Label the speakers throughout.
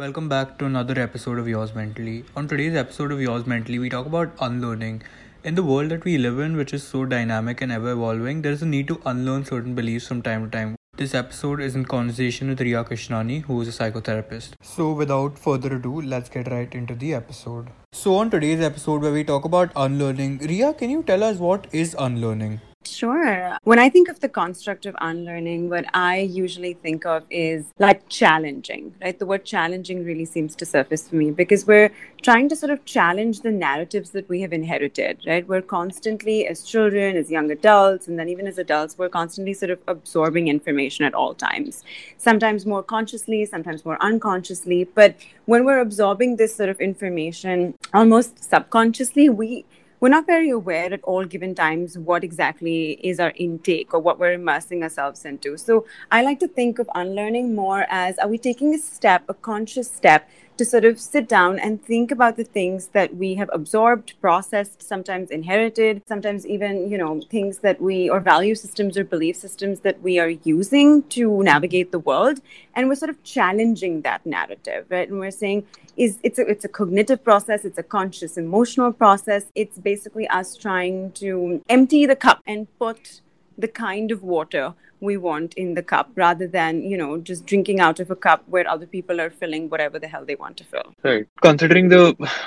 Speaker 1: Welcome back to another episode of Yours Mentally. On today's episode of Yours Mentally, we talk about unlearning. In the world that we live in, which is so dynamic and ever evolving, there is a need to unlearn certain beliefs from time to time. This episode is in conversation with Riya Krishnani, who is a psychotherapist. So, without further ado, let's get right into the episode. So, on today's episode, where we talk about unlearning, Riya, can you tell us what is unlearning?
Speaker 2: Sure. When I think of the construct of unlearning, what I usually think of is like challenging, right? The word challenging really seems to surface for me because we're trying to sort of challenge the narratives that we have inherited, right? We're constantly, as children, as young adults, and then even as adults, we're constantly sort of absorbing information at all times. Sometimes more consciously, sometimes more unconsciously. But when we're absorbing this sort of information almost subconsciously, we we're not very aware at all given times what exactly is our intake or what we're immersing ourselves into. So I like to think of unlearning more as are we taking a step, a conscious step to sort of sit down and think about the things that we have absorbed, processed, sometimes inherited, sometimes even, you know, things that we or value systems or belief systems that we are using to navigate the world. And we're sort of challenging that narrative, right? And we're saying, is it's a, it's a cognitive process, it's a conscious emotional process. It's basically us trying to empty the cup and put the kind of water we want in the cup rather than you know just drinking out of a cup where other people are filling whatever the hell they want to fill.
Speaker 3: Right. Considering the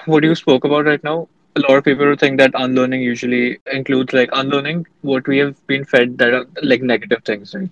Speaker 3: what you spoke about right now a lot of people think that unlearning usually includes like unlearning what we have been fed that are like negative things right?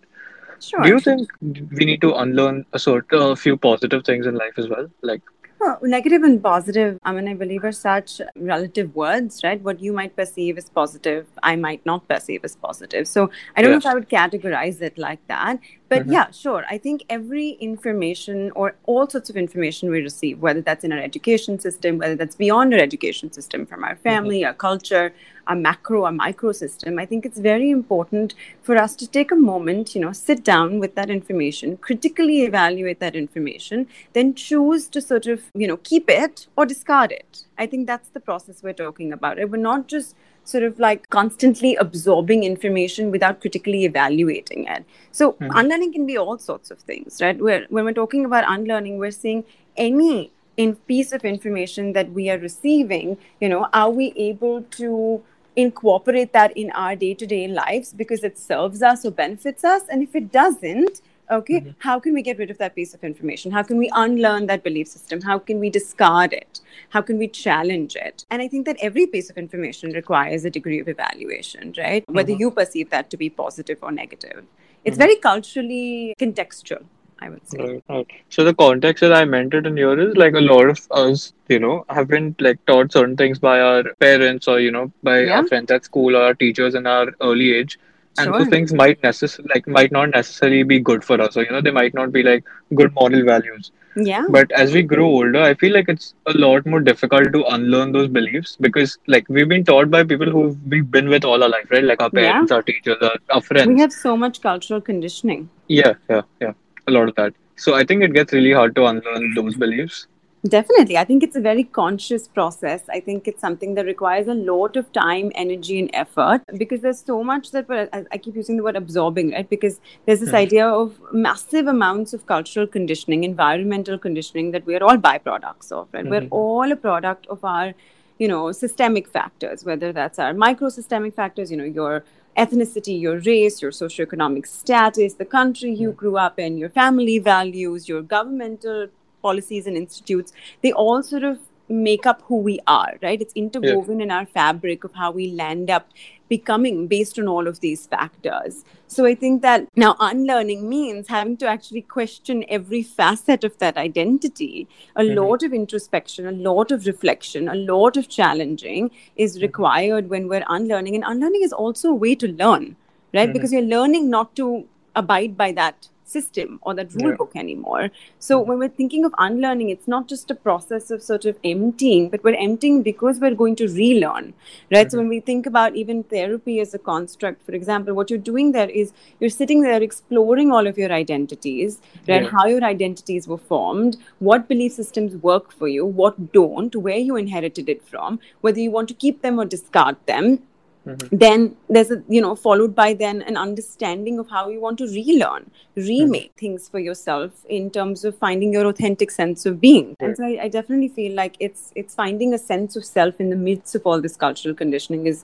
Speaker 2: Sure
Speaker 3: do you think we need to unlearn a sort of a few positive things in life as well? Like
Speaker 2: well, negative and positive, I mean, I believe are such relative words, right? What you might perceive as positive, I might not perceive as positive. So I don't know if I would categorize it like that. But mm-hmm. yeah, sure. I think every information or all sorts of information we receive, whether that's in our education system, whether that's beyond our education system, from our family, mm-hmm. our culture, our macro, our micro system, I think it's very important for us to take a moment, you know, sit down with that information, critically evaluate that information, then choose to sort of, you know, keep it or discard it. I think that's the process we're talking about. We're not just sort of like constantly absorbing information without critically evaluating it. So mm-hmm. unlearning can be all sorts of things, right? Where when we're talking about unlearning, we're seeing any in piece of information that we are receiving, you know, are we able to incorporate that in our day-to-day lives because it serves us or benefits us? And if it doesn't, okay mm-hmm. how can we get rid of that piece of information how can we unlearn that belief system how can we discard it how can we challenge it and i think that every piece of information requires a degree of evaluation right mm-hmm. whether you perceive that to be positive or negative it's mm-hmm. very culturally contextual I would say.
Speaker 3: Right, right. So the context that I meant it in here is like a lot of us, you know, have been like taught certain things by our parents or you know by yeah. our friends at school or our teachers in our early age, and sure. those things might necess- like might not necessarily be good for us or you know they might not be like good moral values
Speaker 2: yeah
Speaker 3: but as we grow older i feel like it's a lot more difficult to unlearn those beliefs because like we've been taught by people who we've been with all our life right like our parents yeah. our teachers our, our friends
Speaker 2: we have so much cultural conditioning
Speaker 3: yeah yeah yeah a lot of that so i think it gets really hard to unlearn those beliefs
Speaker 2: Definitely. I think it's a very conscious process. I think it's something that requires a lot of time, energy, and effort because there's so much that I keep using the word absorbing, right? Because there's this mm. idea of massive amounts of cultural conditioning, environmental conditioning that we are all byproducts of, right? Mm-hmm. We're all a product of our, you know, systemic factors, whether that's our micro systemic factors, you know, your ethnicity, your race, your socioeconomic status, the country you grew up in, your family values, your governmental policies and institutes, they all sort of make up who we are, right? It's interwoven yeah. in our fabric of how we land up becoming based on all of these factors. So I think that now unlearning means having to actually question every facet of that identity. A mm-hmm. lot of introspection, a lot of reflection, a lot of challenging is mm-hmm. required when we're unlearning. And unlearning is also a way to learn, right? Mm-hmm. Because you're learning not to abide by that system or that rule yeah. book anymore. So mm-hmm. when we're thinking of unlearning, it's not just a process of sort of emptying, but we're emptying because we're going to relearn, right? Mm-hmm. So when we think about even therapy as a construct, for example, what you're doing there is you're sitting there exploring all of your identities, right? Yeah. How your identities were formed, what belief systems work for you, what don't, where you inherited it from, whether you want to keep them or discard them Mm-hmm. Then there's a, you know, followed by then an understanding of how you want to relearn, remake mm-hmm. things for yourself in terms of finding your authentic sense of being. And so I, I, definitely feel like it's it's finding a sense of self in the midst of all this cultural conditioning is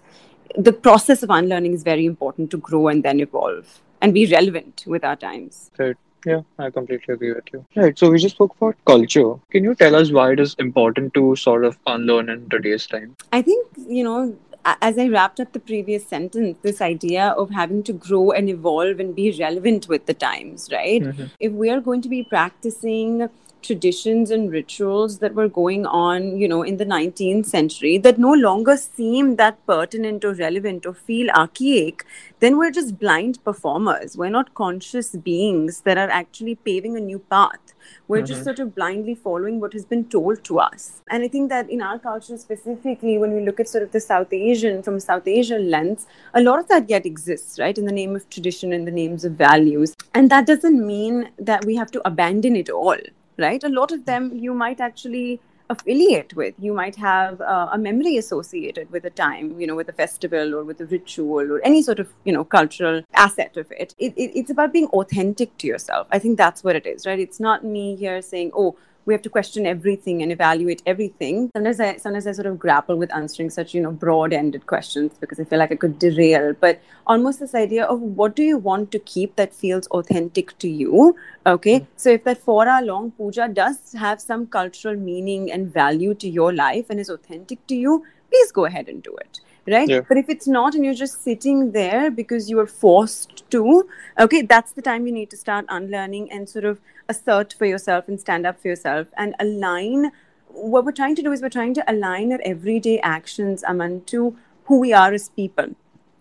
Speaker 2: the process of unlearning is very important to grow and then evolve and be relevant with our times.
Speaker 3: Right. Yeah, I completely agree with you. Right. So we just spoke about culture. Can you tell us why it is important to sort of unlearn in today's time?
Speaker 2: I think, you know, as I wrapped up the previous sentence, this idea of having to grow and evolve and be relevant with the times, right? Mm-hmm. If we are going to be practicing traditions and rituals that were going on, you know, in the 19th century that no longer seem that pertinent or relevant or feel archaic, then we're just blind performers. We're not conscious beings that are actually paving a new path. We're mm-hmm. just sort of blindly following what has been told to us. And I think that in our culture specifically, when we look at sort of the South Asian, from a South Asian lens, a lot of that yet exists, right? In the name of tradition, in the names of values. And that doesn't mean that we have to abandon it all right? A lot of them you might actually affiliate with. You might have uh, a memory associated with a time, you know, with a festival or with a ritual or any sort of, you know, cultural asset of it. It, it. It's about being authentic to yourself. I think that's what it is, right? It's not me here saying, oh, we have to question everything and evaluate everything. Sometimes I sometimes I sort of grapple with answering such you know broad-ended questions because I feel like I could derail. But almost this idea of what do you want to keep that feels authentic to you? Okay, mm-hmm. so if that four-hour-long puja does have some cultural meaning and value to your life and is authentic to you, please go ahead and do it right yeah. but if it's not and you're just sitting there because you are forced to okay that's the time you need to start unlearning and sort of assert for yourself and stand up for yourself and align what we're trying to do is we're trying to align our everyday actions aman to who we are as people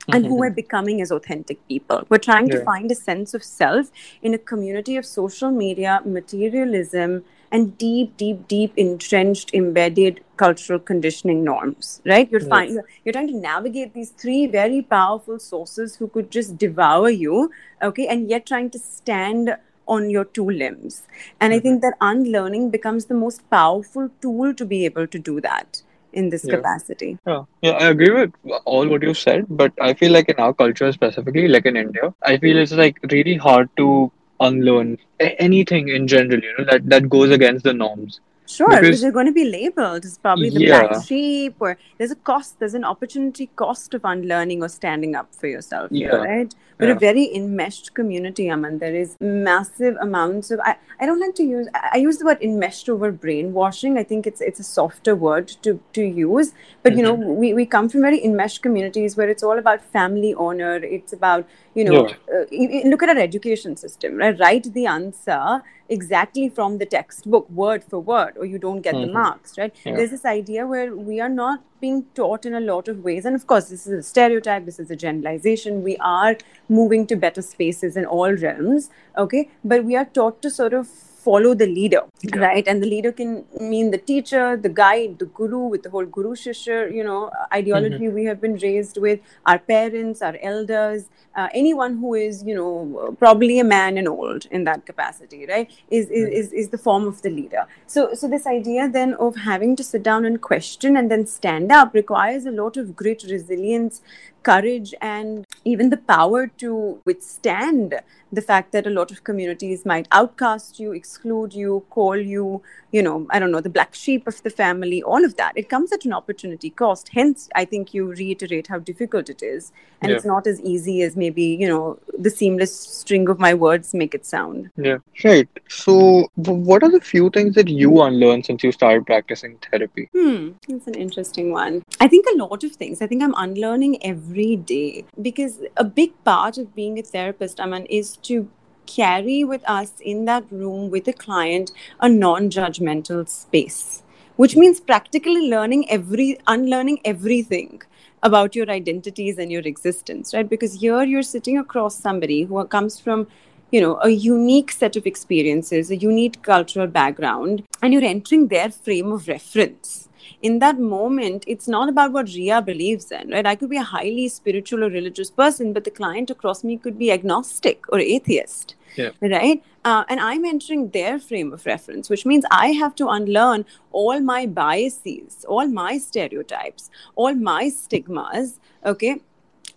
Speaker 2: and mm-hmm. who we're becoming as authentic people. We're trying yeah. to find a sense of self in a community of social media, materialism, and deep, deep, deep entrenched, embedded cultural conditioning norms. Right? You're yes. you're trying to navigate these three very powerful sources who could just devour you. Okay, and yet trying to stand on your two limbs. And mm-hmm. I think that unlearning becomes the most powerful tool to be able to do that in this yeah. capacity.
Speaker 3: Yeah. yeah, I agree with all what you said, but I feel like in our culture specifically, like in India, I feel it's like really hard to unlearn anything in general, you know, that, that goes against the norms.
Speaker 2: Sure, because, because you're going to be labeled as probably the yeah. black sheep, or there's a cost, there's an opportunity cost of unlearning or standing up for yourself. Yeah. right? We're yeah. a very enmeshed community, Aman. There is massive amounts of. I, I don't like to use. I use the word enmeshed over brainwashing. I think it's it's a softer word to to use. But mm-hmm. you know, mm-hmm. we, we come from very enmeshed communities where it's all about family honor. It's about you know, yeah. uh, you, look at our education system, right? Write the answer exactly from the textbook, word for word, or you don't get mm-hmm. the marks, right? Yeah. There's this idea where we are not being taught in a lot of ways. And of course, this is a stereotype, this is a generalization. We are moving to better spaces in all realms, okay? But we are taught to sort of follow the leader, yeah. right? And the leader can mean the teacher, the guide, the guru, with the whole guru shishya, you know, ideology mm-hmm. we have been raised with, our parents, our elders, uh, anyone who is, you know, probably a man and old in that capacity, right? Is, is, is, is the form of the leader. So, so this idea then of having to sit down and question and then stand up requires a lot of grit, resilience, courage and even the power to withstand the fact that a lot of communities might outcast you, exclude you, call you, you know, I don't know, the black sheep of the family, all of that. It comes at an opportunity cost. Hence, I think you reiterate how difficult it is. And yeah. it's not as easy as maybe, you know, the seamless string of my words make it sound.
Speaker 3: Yeah, right. So, what are the few things that you unlearned since you started practicing therapy?
Speaker 2: Hmm, that's an interesting one. I think a lot of things. I think I'm unlearning every day. Because a big part of being a therapist, I mean, is to carry with us in that room with a client a non-judgmental space which means practically learning every unlearning everything about your identities and your existence right? Because here you're sitting across somebody who comes from you know a unique set of experiences a unique cultural background and you're entering their frame of reference in that moment, it's not about what Riya believes in, right? I could be a highly spiritual or religious person, but the client across me could be agnostic or atheist.
Speaker 3: Yeah.
Speaker 2: Right. Uh, and I'm entering their frame of reference, which means I have to unlearn all my biases, all my stereotypes, all my stigmas, okay,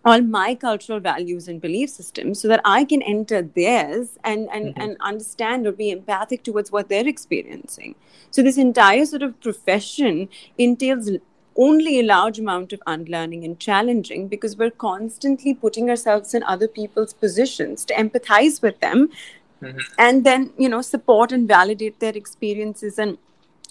Speaker 2: all my cultural values and belief systems so that I can enter theirs and, and, mm-hmm. and understand or be empathic towards what they're experiencing. So, this entire sort of profession entails only a large amount of unlearning and challenging because we're constantly putting ourselves in other people's positions to empathize with them mm-hmm. and then, you know, support and validate their experiences and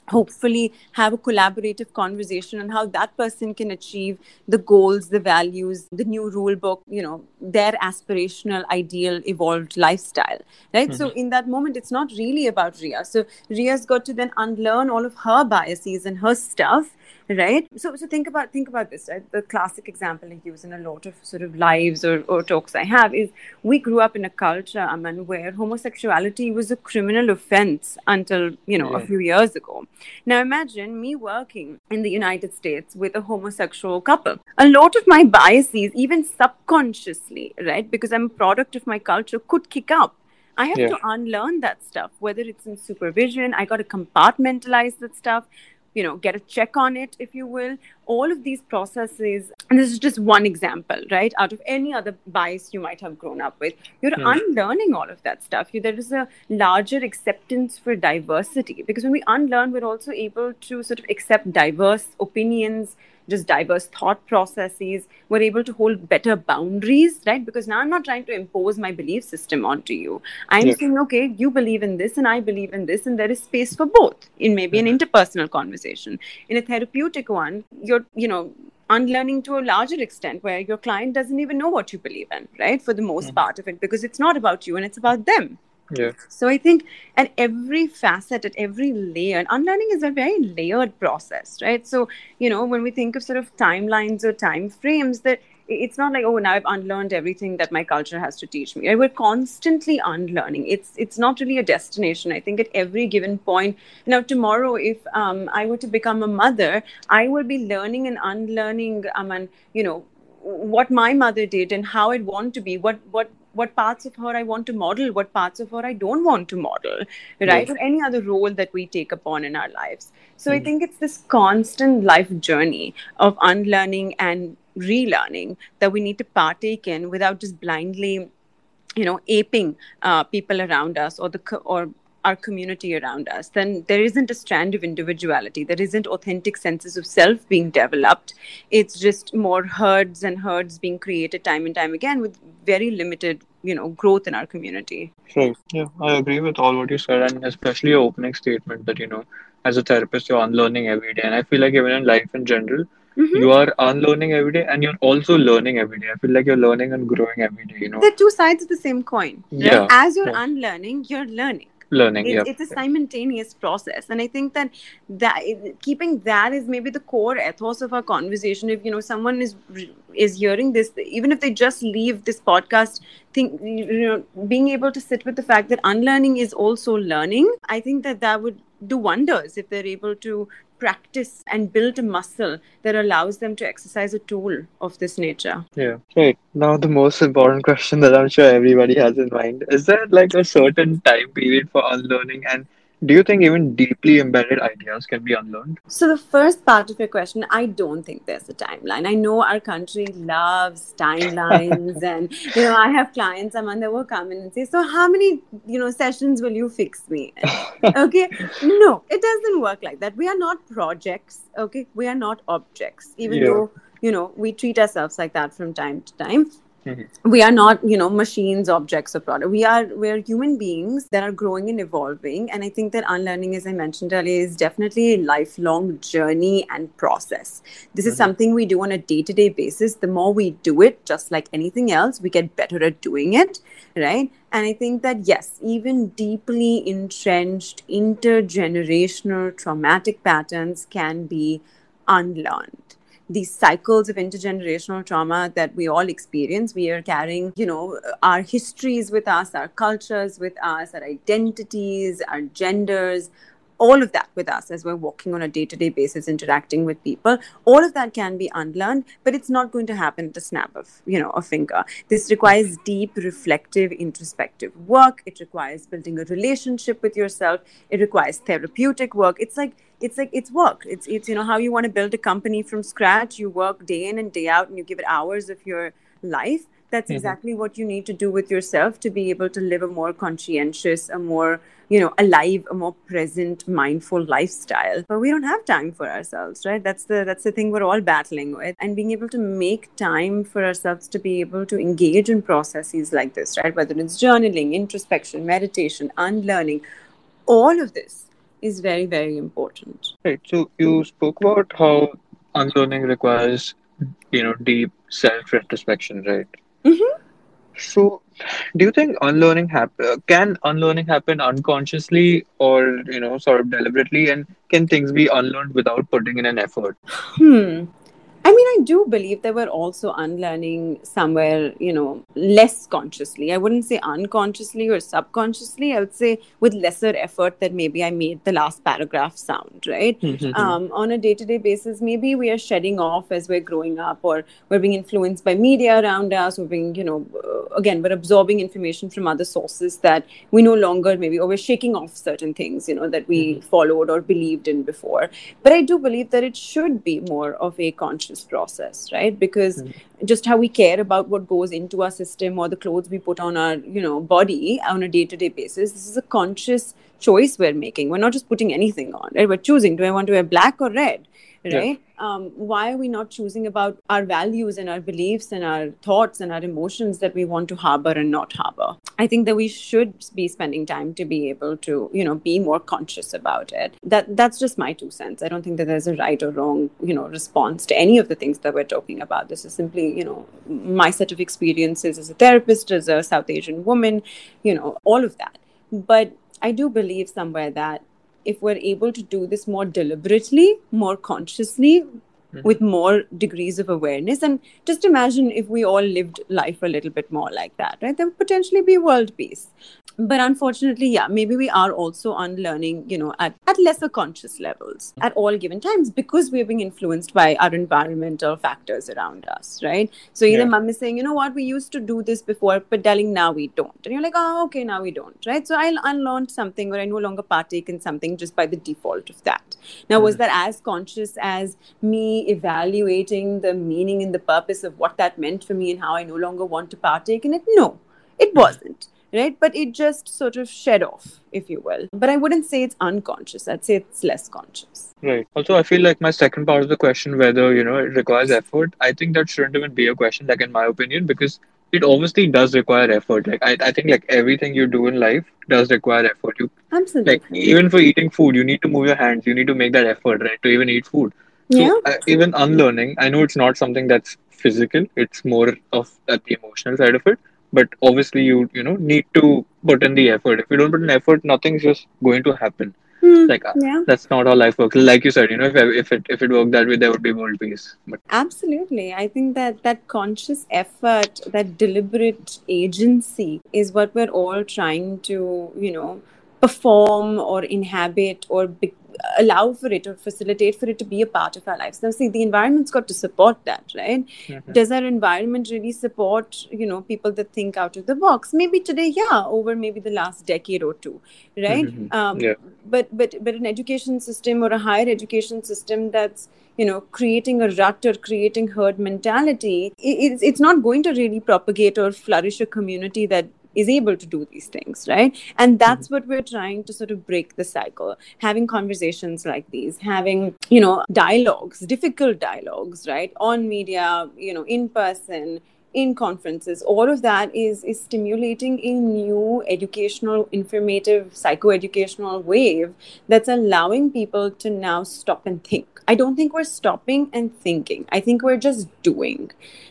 Speaker 2: hopefully have a collaborative conversation on how that person can achieve the goals the values the new rule book you know their aspirational ideal evolved lifestyle right mm-hmm. so in that moment it's not really about Riya so Riya's got to then unlearn all of her biases and her stuff right? So so think about think about this right? The classic example i use in a lot of sort of lives or, or talks i have is we grew up in a culture I mean, where homosexuality was a criminal offense until you know yeah. a few years ago. Now imagine me working in the united states with a homosexual couple. A lot of my biases even subconsciously right? Because i'm a product of my culture could kick up. I have yeah. to unlearn that stuff, whether it's in supervision, I got to compartmentalize that stuff you know get a check on it if you will. All of these processes and this is just one example right out of any other bias you might have grown up with. You're mm. unlearning all of that stuff. You, there is a larger acceptance for diversity because when we unlearn we're also able to sort of accept diverse opinions just diverse thought processes we're able to hold better boundaries right because now i'm not trying to impose my belief system onto you i'm yeah. saying okay you believe in this and i believe in this and there is space for both in maybe an mm-hmm. interpersonal conversation in a therapeutic one you're you know unlearning to a larger extent where your client doesn't even know what you believe in right for the most mm-hmm. part of it because it's not about you and it's about them
Speaker 3: yeah.
Speaker 2: So I think at every facet, at every layer, and unlearning is a very layered process, right? So, you know, when we think of sort of timelines or time frames, that it's not like, oh, now I've unlearned everything that my culture has to teach me. Right? We're constantly unlearning. It's it's not really a destination. I think at every given point, now tomorrow, if um, I were to become a mother, I will be learning and unlearning, um, and you know, what my mother did and how I'd want to be, what what what parts of her I want to model, what parts of her I don't want to model, right? Yes. Or any other role that we take upon in our lives. So mm. I hmm. think it's this constant life journey of unlearning and relearning that we need to partake in without just blindly you know aping uh, people around us or the or our community around us, then there isn't a strand of individuality. There isn't authentic senses of self being developed. It's just more herds and herds being created time and time again with very limited, you know, growth in our community.
Speaker 3: Sure. Yeah, I agree with all what you said, and especially your opening statement that you know, as a therapist, you're unlearning every day, and I feel like even in life in general. Mm-hmm. You are unlearning every day and you're also learning every day. I feel like you're learning and growing every day, you know.
Speaker 2: They're two sides of the same coin.
Speaker 3: Yeah.
Speaker 2: As you're
Speaker 3: yeah.
Speaker 2: unlearning, you're learning
Speaker 3: learning
Speaker 2: it's,
Speaker 3: yeah.
Speaker 2: it's a simultaneous process and i think that that keeping that is maybe the core ethos of our conversation if you know someone is is hearing this even if they just leave this podcast think you know being able to sit with the fact that unlearning is also learning i think that that would do wonders if they're able to practice and build a muscle that allows them to exercise a tool of this nature.
Speaker 3: Yeah, right. Now, the most important question that I'm sure everybody has in mind is there like a certain time period for unlearning and do you think even deeply embedded ideas can be unlearned?
Speaker 2: So, the first part of your question, I don't think there's a timeline. I know our country loves timelines, and you know, I have clients, Aman, that will come in and say, "So, how many you know sessions will you fix me?" okay, no, it doesn't work like that. We are not projects. Okay, we are not objects, even yeah. though you know we treat ourselves like that from time to time Mm-hmm. We are not, you know, machines, objects, or product. We are we're human beings that are growing and evolving. And I think that unlearning, as I mentioned earlier, is definitely a lifelong journey and process. This mm-hmm. is something we do on a day-to-day basis. The more we do it, just like anything else, we get better at doing it, right? And I think that yes, even deeply entrenched intergenerational traumatic patterns can be unlearned these cycles of intergenerational trauma that we all experience. We are carrying, you know, our histories with us, our cultures with us, our identities, our genders, all of that with us as we're walking on a day-to-day basis interacting with people. All of that can be unlearned but it's not going to happen at the snap of you know a finger. This requires deep reflective introspective work. It requires building a relationship with yourself. It requires therapeutic work. It's like it's like it's work. It's it's you know how you want to build a company from scratch. You work day in and day out and you give it hours of your life. That's mm-hmm. exactly what you need to do with yourself to be able to live a more conscientious a more you know alive a more present mindful lifestyle. But we don't have time for ourselves right? That's the that's the thing we're all battling with. And being able to make time for ourselves to be able to engage in processes like this right? Whether it's journaling introspection meditation unlearning all of this is very very important
Speaker 3: right so you spoke about how unlearning requires you know deep self introspection right
Speaker 2: mm-hmm.
Speaker 3: So, do you think unlearning happen? Can unlearning happen unconsciously, or you know, sort of deliberately? And can things be unlearned without putting in an effort?
Speaker 2: Hmm. I mean, I do believe that we're also unlearning somewhere, you know, less consciously. I wouldn't say unconsciously or subconsciously. I would say with lesser effort that maybe I made the last paragraph sound, right? Mm-hmm. Um, on a day to day basis, maybe we are shedding off as we're growing up or we're being influenced by media around us. We're being, you know, uh, again, we're absorbing information from other sources that we no longer maybe, or we're shaking off certain things, you know, that we mm-hmm. followed or believed in before. But I do believe that it should be more of a conscious this process right? Because mm-hmm. just how we care about what goes into our system or the clothes we put on our you know body on a day-to-day basis this is a conscious choice we're making. We're not just putting anything on right? We're choosing do i want to wear black or red right? Yeah. um, why are we not choosing about our values and our beliefs and our thoughts and our emotions that we want to harbor and not harbor? I think that we should be spending time to be able to you know be more conscious about it. That that's just my two cents. I don't think that there's a right or wrong you know response to any of the things that we're talking about. This is simply you know my set of experiences as a therapist as a south asian woman you know all of that. But i do believe somewhere that if we're able to do this more deliberately, more consciously, mm-hmm. with more degrees of awareness. And just imagine if we all lived life a little bit more like that, right? There would potentially be world peace but unfortunately yeah maybe we are also unlearning you know at, at lesser conscious levels at all given times because we're being influenced by our environmental factors around us right so either yeah. mom is saying you know what we used to do this before but darling now we don't and you're like oh okay now we don't right so i'll unlearn something or i no longer partake in something just by the default of that now mm. was that as conscious as me evaluating the meaning and the purpose of what that meant for me and how i no longer want to partake in it no it hmm. wasn't right? But it just sort of shed off, if you will. But I wouldn't say it's unconscious. I'd say it's less conscious.
Speaker 3: Right. Also, I feel like my second part of the question, whether you know it requires effort, I think that shouldn't even be a question. Like in my opinion, because it obviously does require effort. Like I, I think like everything you do in life does require effort. You
Speaker 2: absolutely
Speaker 3: like even for eating food, you need to move your hands. You need to make that effort, right, to even eat food. So
Speaker 2: yeah.
Speaker 3: uh, even unlearning, I know it's not something that's physical. It's more of at the emotional side of it but obviously you you know need to put in the effort if you don't put in effort nothing's just going to happen
Speaker 2: mm,
Speaker 3: like uh,
Speaker 2: yeah.
Speaker 3: that's not how life works like you said you know if, if it if it worked that way there would be world peace but
Speaker 2: absolutely i think that that conscious effort that deliberate agency is what we're all trying to you know perform or inhabit or be- allow for it or facilitate for it to be a part of our lives. Now, see, the environment's got to support that, right? Mm-hmm. Does our environment really support, you know, people that think out of the box? Maybe today, yeah, over maybe the last decade or two, right?
Speaker 3: Mm-hmm. Um, yeah.
Speaker 2: But but but an education system or a higher education system that's you know creating a rut or creating herd mentality it's, it's not going to really propagate or flourish a community that is able to do these things, right? And that's mm-hmm. what we're trying to sort of break the cycle. Having conversations like these, having, you know, dialogues, difficult dialogues, right? On media, you know, in person, in conferences all of that is is stimulating a new educational informative psychoeducational wave that's allowing people to now stop and think i don't think we're stopping and thinking. I think we're just doing.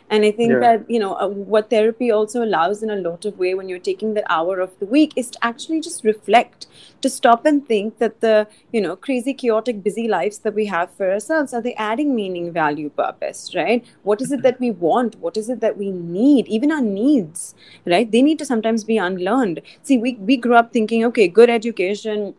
Speaker 2: And i think yeah. that you know uh, what therapy also allows in a lot of way when you're taking that hour of the week is to actually just reflect to stop and think that the you know crazy chaotic busy lives that we have for ourselves are they adding meaning value purpose right? What is it that we want? What is it that we need? Even our needs right? They need to sometimes be unlearned. See we, we grew up thinking okay good education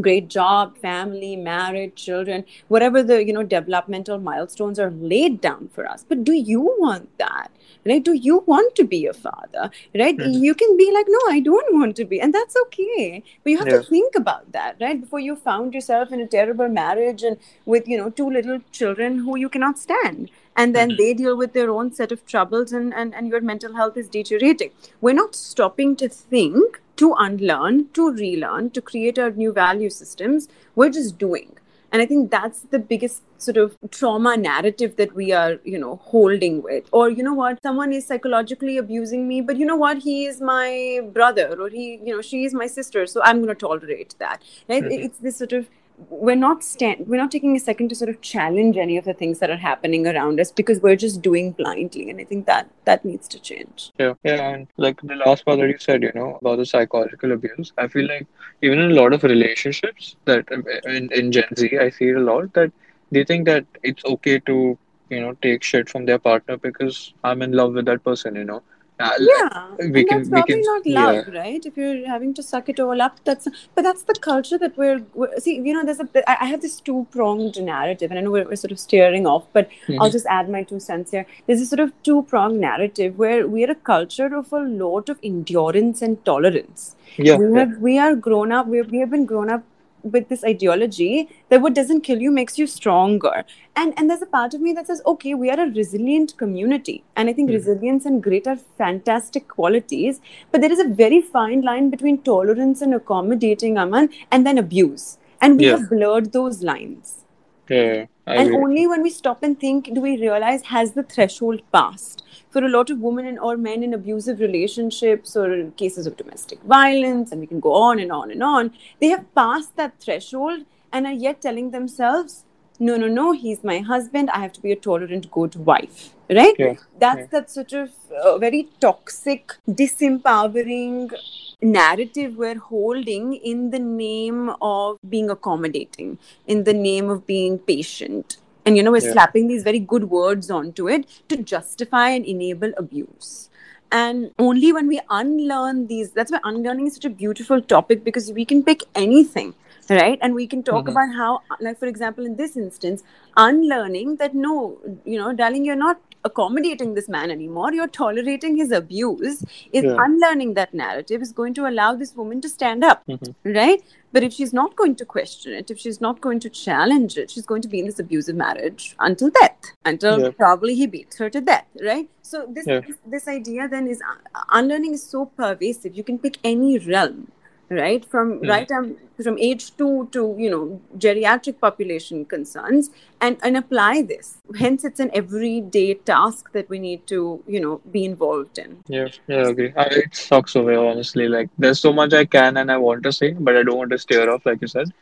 Speaker 2: great job family marriage children whatever the you know developmental milestones are laid down for us. But do you want that? Right? Do you want to be a father? Right? Mm-hmm. you can be like no i don't want to be. And that's okay. But you have yeah. to think about that right? Before you found yourself in a terrible marriage and with you know two little children who you cannot stand. And then mm-hmm. they deal with their own set of troubles and, and and your mental health is deteriorating. We're not stopping to think to unlearn, to relearn, to create our new value systems. We're just doing. And I think that's the biggest sort of trauma narrative that we are, you know, holding with. Or, you know what, someone is psychologically abusing me, but you know what, he is my brother or he, you know, she is my sister. So I'm going to tolerate that. Right? Mm-hmm. It's this sort of we're not stand we're not taking a second to sort of challenge any of the things that are happening around us because we're just doing blindly and i think that that needs to change.
Speaker 3: Yeah yeah and like the last part that you said you know about the psychological abuse i feel like even in a lot of relationships that um, in, in gen z i see a lot that they think that it's okay to you know take shit from their partner because i'm in love with that person you know
Speaker 2: uh, yeah, we and can, that's probably can, not love, yeah. right? If you're having to suck it all up, that's but that's the culture that we're, we're see. You know, there's a I have this two pronged narrative, and I know we're, we're, sort of steering off, but mm-hmm. I'll just add my two cents here. There's a sort of two pronged narrative where we're a culture of a lot of endurance and tolerance. Yeah, we have yeah. we are grown up. We we have been grown up with this ideology that what doesn't kill you makes you stronger. And and there's a part of me that says okay we are a resilient community. And i think mm. resilience and grit are fantastic qualities. But there is a very fine line between tolerance and accommodating aman and then abuse. And we have blurred those lines.
Speaker 3: Yeah,
Speaker 2: and only when we stop and think do we realize has the threshold passed for a lot of women and or men in abusive relationships or cases of domestic violence, and we can go on and on and on, they have passed that threshold and are yet telling themselves, no, no, no, he's my husband. I have to be a tolerant, good wife. Right? Yeah. That's yeah. that sort of uh, very toxic, disempowering narrative we're holding in the name of being accommodating, in the name of being patient, and you know we're yeah. slapping these very good words onto it to justify and enable abuse and only when we unlearn these that's why unlearning is such a beautiful topic because we can pick anything right and we can talk mm-hmm. about how like for example in this instance unlearning that no you know darling you're not accommodating this man anymore you're tolerating his abuse is yeah. unlearning that narrative is going to allow this woman to stand up mm-hmm. right but if she's not going to question it if she's not going to challenge it she's going to be in this abusive marriage until death until yeah. probably he beats her to death right so this, yeah. this this idea then is uh, unlearning is so pervasive you can pick any realm right? From mm. right um, from age 2 to you know geriatric population concerns and and apply this. Hence it's an everyday task that we need to you know be involved in.
Speaker 3: Yeah yeah I agree. I, it sucks away honestly. Like there's so much i can and i want to say but i don't want to steer off like you said.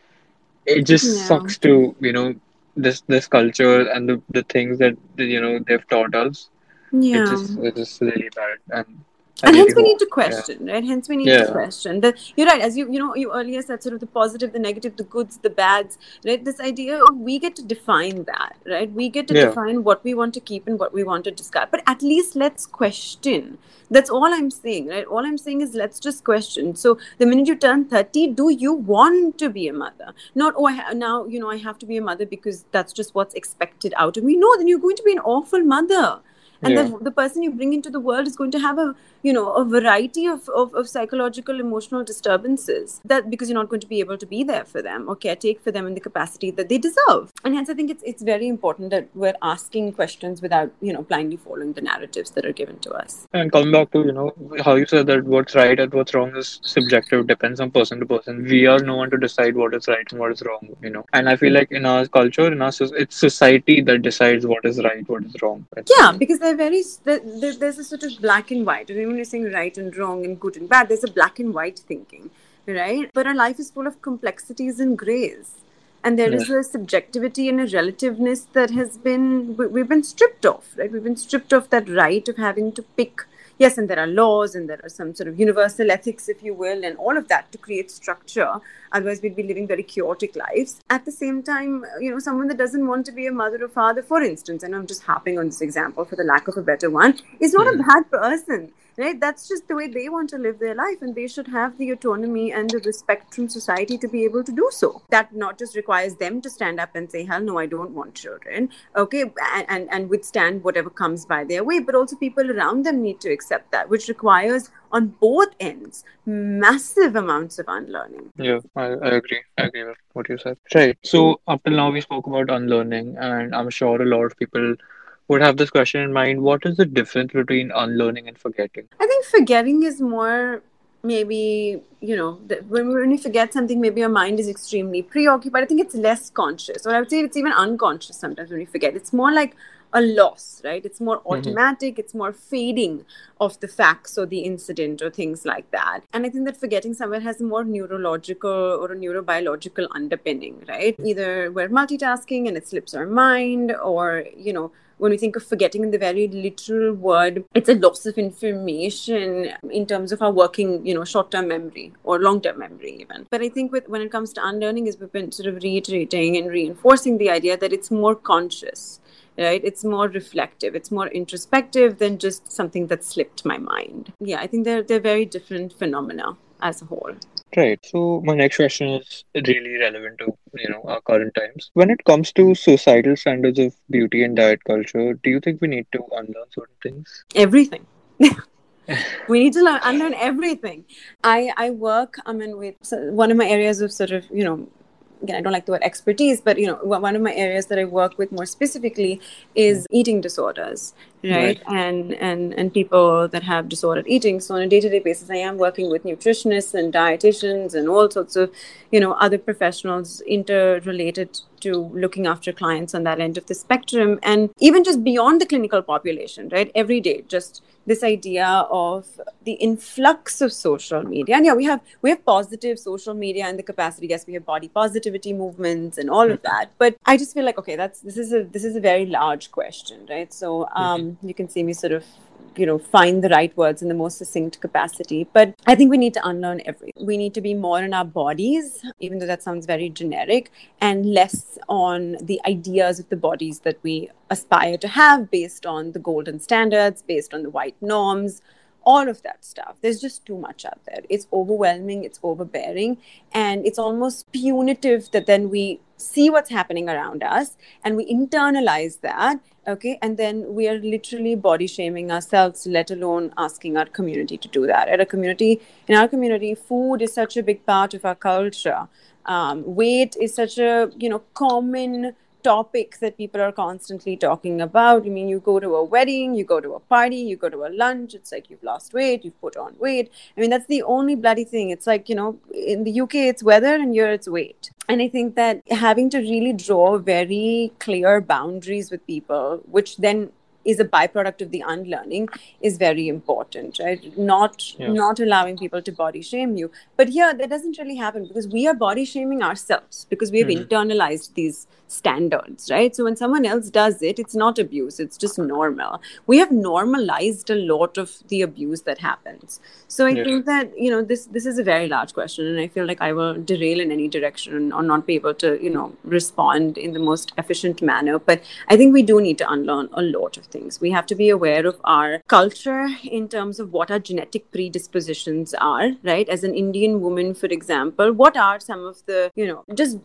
Speaker 3: It just yeah. sucks to you know this this culture and the, the things that you know they've taught us.
Speaker 2: Yeah.
Speaker 3: it's just, it's just really bad. And
Speaker 2: and hence we need to question yeah. right? Hence we need yeah. to question. That you're right as you you know you earlier said sort of the positive the negative the goods the bads right? This idea of we get to define that right? We get to yeah. define what we want to keep and what we want to discard. But at least let's question. That's all i'm saying right? All i'm saying is let's just question. So the minute you turn 30 do you want to be a mother? Not oh I ha- now you know i have to be a mother because that's just what's expected out of me. No then you're going to be an awful mother and yeah. the, the person you bring into the world is going to have a you know a variety of, of, of, psychological emotional disturbances that because you're not going to be able to be there for them or caretake for them in the capacity that they deserve. And hence i think it's it's very important that we're asking questions without you know blindly following the narratives that are given to us.
Speaker 3: And coming back to you know how you said that what's right and what's wrong is subjective depends on person to person. We are no one to decide what is right and what is wrong you know. And i feel like in our culture in our it's society that decides what is right what is wrong.
Speaker 2: Yeah because they're very there's a sort of black and white I mean, when you're saying right and wrong and good and bad, there's a black and white thinking, right? But our life is full of complexities and grays. And there yeah. is a subjectivity and a relativeness that has been, we've been stripped off, right? We've been stripped of that right of having to pick yes, and there are laws and there are some sort of universal ethics, if you will, and all of that to create structure. Otherwise, we'd be living very chaotic lives. At the same time, you know, someone that doesn't want to be a mother or father, for instance, and I'm just harping on this example for the lack of a better one, is not mm. a bad person right? That's just the way they want to live their life and they should have the autonomy and the respect from society to be able to do so. That not just requires them to stand up and say hell no i don't want children. Okay? And, and, and withstand whatever comes by their way. But also people around them need to accept that which requires on both ends massive amounts of unlearning.
Speaker 3: Yeah I, I agree. I agree with what you said. Right. So up till now we spoke about unlearning and i'm sure a lot of people would have this question in mind what is the difference between unlearning and forgetting?
Speaker 2: I think forgetting is more maybe you know when, when we forget something maybe our mind is extremely preoccupied. I think it's less conscious. Or i would say it's even unconscious sometimes when we forget. It's more like a loss right? It's more mm-hmm. automatic. Mm-hmm. it's more fading of the facts or the incident or things like that. And i think that forgetting somewhere has a more neurological or a neurobiological underpinning right? Either we're multitasking and it slips our mind or you know when we think of forgetting in the very literal word, it's a loss of information in terms of our working, you know, short-term memory or long-term memory even. But I think with when it comes to unlearning, is we've been sort of reiterating and reinforcing the idea that it's more conscious right? It's more reflective. It's more introspective than just something that slipped my mind. Yeah i think they're they're very different phenomena as a whole
Speaker 3: Right. So my next question is really relevant to you know our current times. When it comes to hmm. societal standards of beauty and diet culture, do you think we need to unlearn certain things?
Speaker 2: Everything. we need to learn unlearn everything. I I work. I mean, with one of my areas of sort of you know again, I don't like the word expertise, but you know, one of my areas that I work with more specifically is mm. eating disorders, right? right? And and and people that have disordered eating. So on a day-to-day basis, I am working with nutritionists and dietitians and all sorts of, you know, other professionals interrelated to looking after clients on that end of the spectrum, and even just beyond the clinical population, right? Every day, just this idea of the influx of social media and yeah we have we have positive social media and the capacity yes we have body positivity movements and all of mm-hmm. that but i just feel like okay that's this is a this is a very large question right so um mm-hmm. you can see me sort of you know find the right words in the most succinct capacity but i think we need to unlearn everything we need to be more in our bodies even though that sounds very generic and less on the ideas of the bodies that we aspire to have based on the golden standards based on the white norms all of that stuff. There's just too much out there. It's overwhelming, it's overbearing, and it's almost punitive that then we see what's happening around us and we internalize that. Okay, and then we are literally body shaming ourselves, let alone asking our community to do that. At a community, in our community, food is such a big part of our culture. Um, weight is such a you know common topics that people are constantly talking about. I mean, you go to a wedding, you go to a party, you go to a lunch, it's like you've lost weight, you've put on weight. I mean, that's the only bloody thing. It's like, you know, in the UK, it's weather, and here it's weight. And I think that having to really draw very clear boundaries with people, which then is a byproduct of the unlearning is very important right not yeah. not allowing people to body shame you but here that doesn't really happen because we are body shaming ourselves because we have mm-hmm. internalized these standards right so when someone else does it it's not abuse it's just normal we have normalized a lot of the abuse that happens so i yeah. think that you know this this is a very large question and i feel like i will derail in any direction or not be able to you know respond in the most efficient manner but i think we do need to unlearn a lot of things. We have to be aware of our culture in terms of what our genetic predispositions are, right? As an Indian woman, for example, what are some of the, you know, just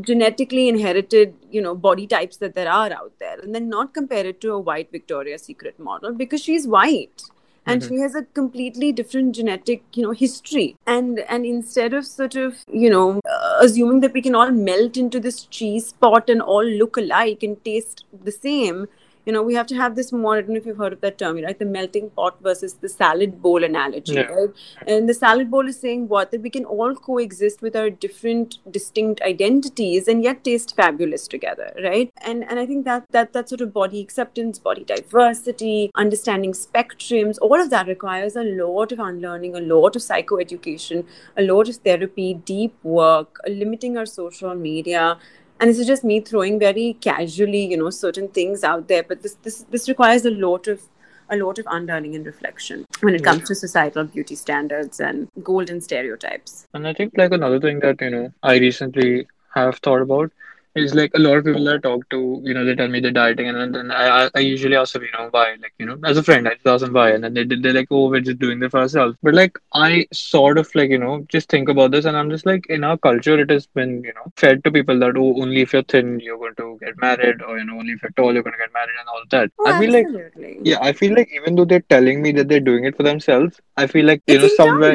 Speaker 2: genetically inherited you know body types that there are out there and then not compare it to a white victoria's secret model because she's white and mm-hmm. she has a completely different genetic you know history and and instead of sort of you know uh, assuming that we can all melt into this cheese pot and all look alike and taste the same you know, we have to have this more. I don't know if you've heard of that term, right? The melting pot versus the salad bowl analogy, yeah. right? And the salad bowl is saying what that we can all coexist with our different, distinct identities and yet taste fabulous together, right? And and I think that that that sort of body acceptance, body diversity, understanding spectrums, all of that requires a lot of unlearning, a lot of psychoeducation, a lot of therapy, deep work, limiting our social media and this is just me throwing very casually you know certain things out there but this this this requires a lot of a lot of unlearning and reflection when it comes to societal beauty standards and golden stereotypes.
Speaker 3: And i think like another thing that you know i recently have thought about is like a lot of people that I talk to, you know, they tell me they're dieting, and then I, I usually ask them, you know, why, like, you know, as a friend, I just ask them why, and then they they're like, oh, we're just doing it for ourselves. But like, I sort of like, you know, just think about this, and I'm just like, in our culture, it has been, you know, fed to people that oh, only if you're thin, you're going to get married, or you know, only if you're tall, you're going to get married, and all that.
Speaker 2: Oh,
Speaker 3: I feel
Speaker 2: absolutely.
Speaker 3: like, yeah, I feel like even though they're telling me that they're doing it for themselves, I feel like you
Speaker 2: it's
Speaker 3: know somewhere,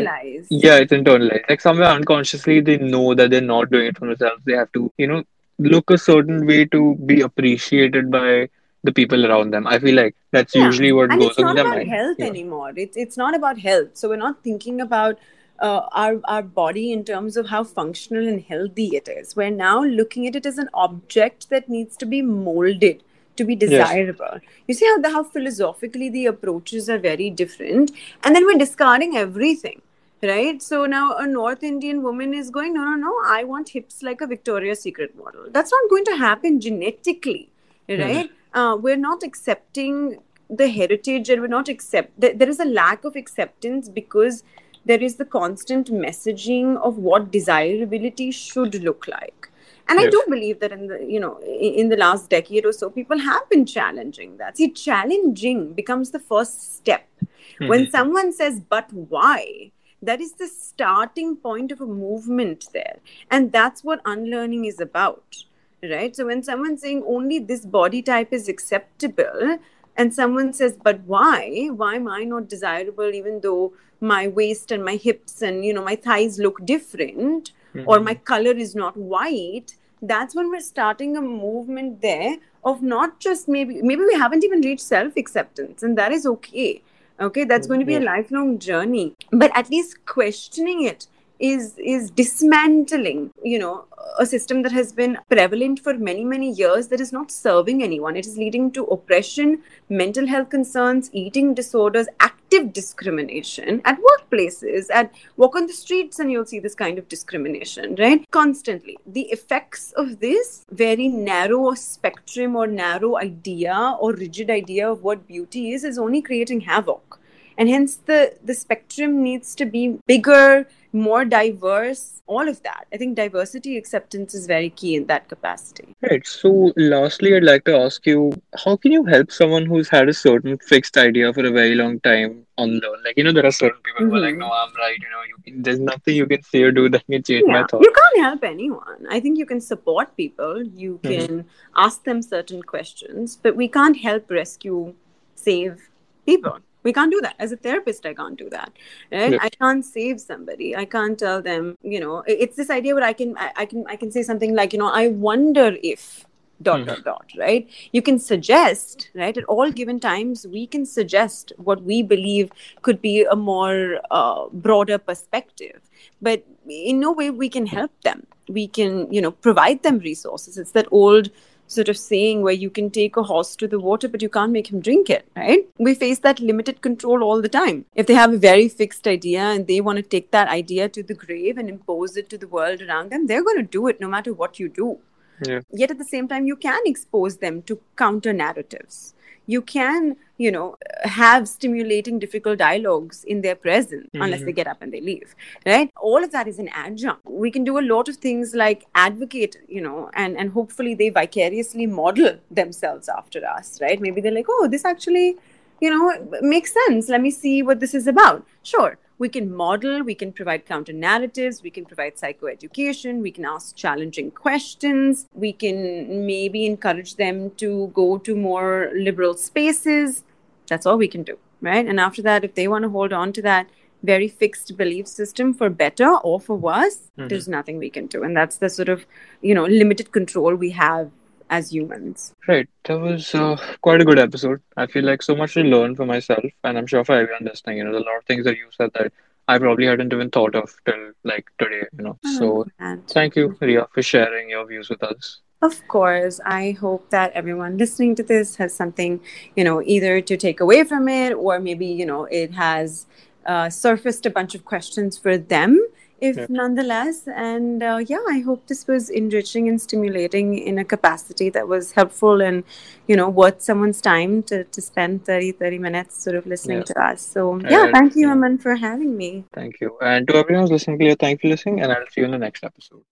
Speaker 3: yeah, it's internalized. Like somewhere unconsciously, they know that they're not doing it for themselves. They have to, you know look a certain way to be appreciated by the people around them. I feel like that's
Speaker 2: Yeah.
Speaker 3: usually what
Speaker 2: and
Speaker 3: goes
Speaker 2: it's
Speaker 3: on
Speaker 2: not
Speaker 3: in their
Speaker 2: about
Speaker 3: mind.
Speaker 2: health
Speaker 3: Yeah.
Speaker 2: anymore it's it's not about health so we're not thinking about uh, our our body in terms of how functional and healthy it is we're now looking at it as an object that needs to be molded to be desirable you see how the, how philosophically the approaches are very different and then we're discarding everything right? So now a north indian woman is going no no no i want hips like a victoria's secret model. That's not going to happen genetically right? Uh, we're not accepting the heritage and we're not accept th- there is a lack of acceptance because there is the constant messaging of what desirability should look like. And i do believe that in the you know in, the last decade or so people have been challenging that. See challenging becomes the first step. When
Speaker 3: Mhm.
Speaker 2: someone says but why that is the starting point of a movement there. And that's what unlearning is about right? So when someone's saying only this body type is acceptable and someone says but why? Why am i not desirable even though my waist and my hips and you know my thighs look different or
Speaker 3: Mhm.
Speaker 2: my color is not white? That's when we're starting a movement there of not just maybe maybe we haven't even reached self acceptance and that is okay okay? That's going to be a lifelong journey but at least questioning it is is dismantling you know a system that has been prevalent for many many years that is not serving anyone. It is leading to oppression mental health concerns eating disorders active discrimination at workplaces. At walk on the streets and you'll see this kind of discrimination right? Constantly. The effects of this very narrow spectrum or narrow idea or rigid idea of what beauty is is only creating havoc and hence the the spectrum needs to be bigger more diverse all of that i think diversity acceptance is very key in that capacity
Speaker 3: Right. So, lastly, I'd like to ask you, how can you help someone who's had a certain fixed idea for a very long time unlearn? Like, you know, there are certain people who are like,
Speaker 2: Mhm.
Speaker 3: no, I'm right. You know, you, there's nothing you can say or do that can change my
Speaker 2: yeah
Speaker 3: thought.
Speaker 2: you can't help anyone i think you can support people you
Speaker 3: Mhm.
Speaker 2: can ask them certain questions but we can't help rescue save people we can't do that. As a therapist i can't do that right?
Speaker 3: Yeah.
Speaker 2: i can't save somebody. I can't tell them you know it's this idea where i can i, I can i can say something like you know i wonder if dot
Speaker 3: Mhm.
Speaker 2: dot dot right? You can suggest right? At all given times we can suggest what we believe could be a more uh, broader perspective. But in no way we can help them. We can you know provide them resources. It's that old sort of saying where you can take a horse to the water but you can't make him drink it right? We face that limited control all the time. If they have a very fixed idea and they want to take that idea to the grave and impose it to the world around them they're going to do it no matter what you do.
Speaker 3: Yeah.
Speaker 2: yet at the same time you can expose them to counter narratives you can you know have stimulating difficult dialogues in their presence unless
Speaker 3: Mhm.
Speaker 2: they get up and they leave right? All of that is an adjunct. We can do a lot of things like advocate you know and and hopefully they vicariously model themselves after us right? Maybe they're like oh this actually you know makes sense. Let me see what this is about. Sure we can model we can provide counter narratives we can provide psychoeducation we can ask challenging questions. We can maybe encourage them to go to more liberal spaces. That's all we can do right? And after that if they want to hold on to that very fixed belief system for better or for worse
Speaker 3: Mhm.
Speaker 2: there's nothing we can do. And that's the sort of you know limited control we have as humans
Speaker 3: Right. That was uh, quite a good episode. I feel like so much to learn for myself, and I'm sure for everyone listening, you know, there's a lot of things that you said that I probably hadn't even thought of till like today, you know. So
Speaker 2: And-
Speaker 3: thank you, Riya, for sharing your views with us.
Speaker 2: Of course, I hope that everyone listening to this has something, you know, either to take away from it or maybe, you know, it has uh, surfaced a bunch of questions for them, if
Speaker 3: Yeah.
Speaker 2: nonetheless. And uh, yeah, I hope this was enriching and stimulating in a capacity that was helpful and, you know, worth someone's time to, to spend 30, 30 minutes sort of listening
Speaker 3: Yeah.
Speaker 2: to us. So yeah,
Speaker 3: And-
Speaker 2: thank you,
Speaker 3: yeah.
Speaker 2: Aman, for having me.
Speaker 3: Thank you. And to everyone who's listening, thank you for listening, and I'll see you in the next episode.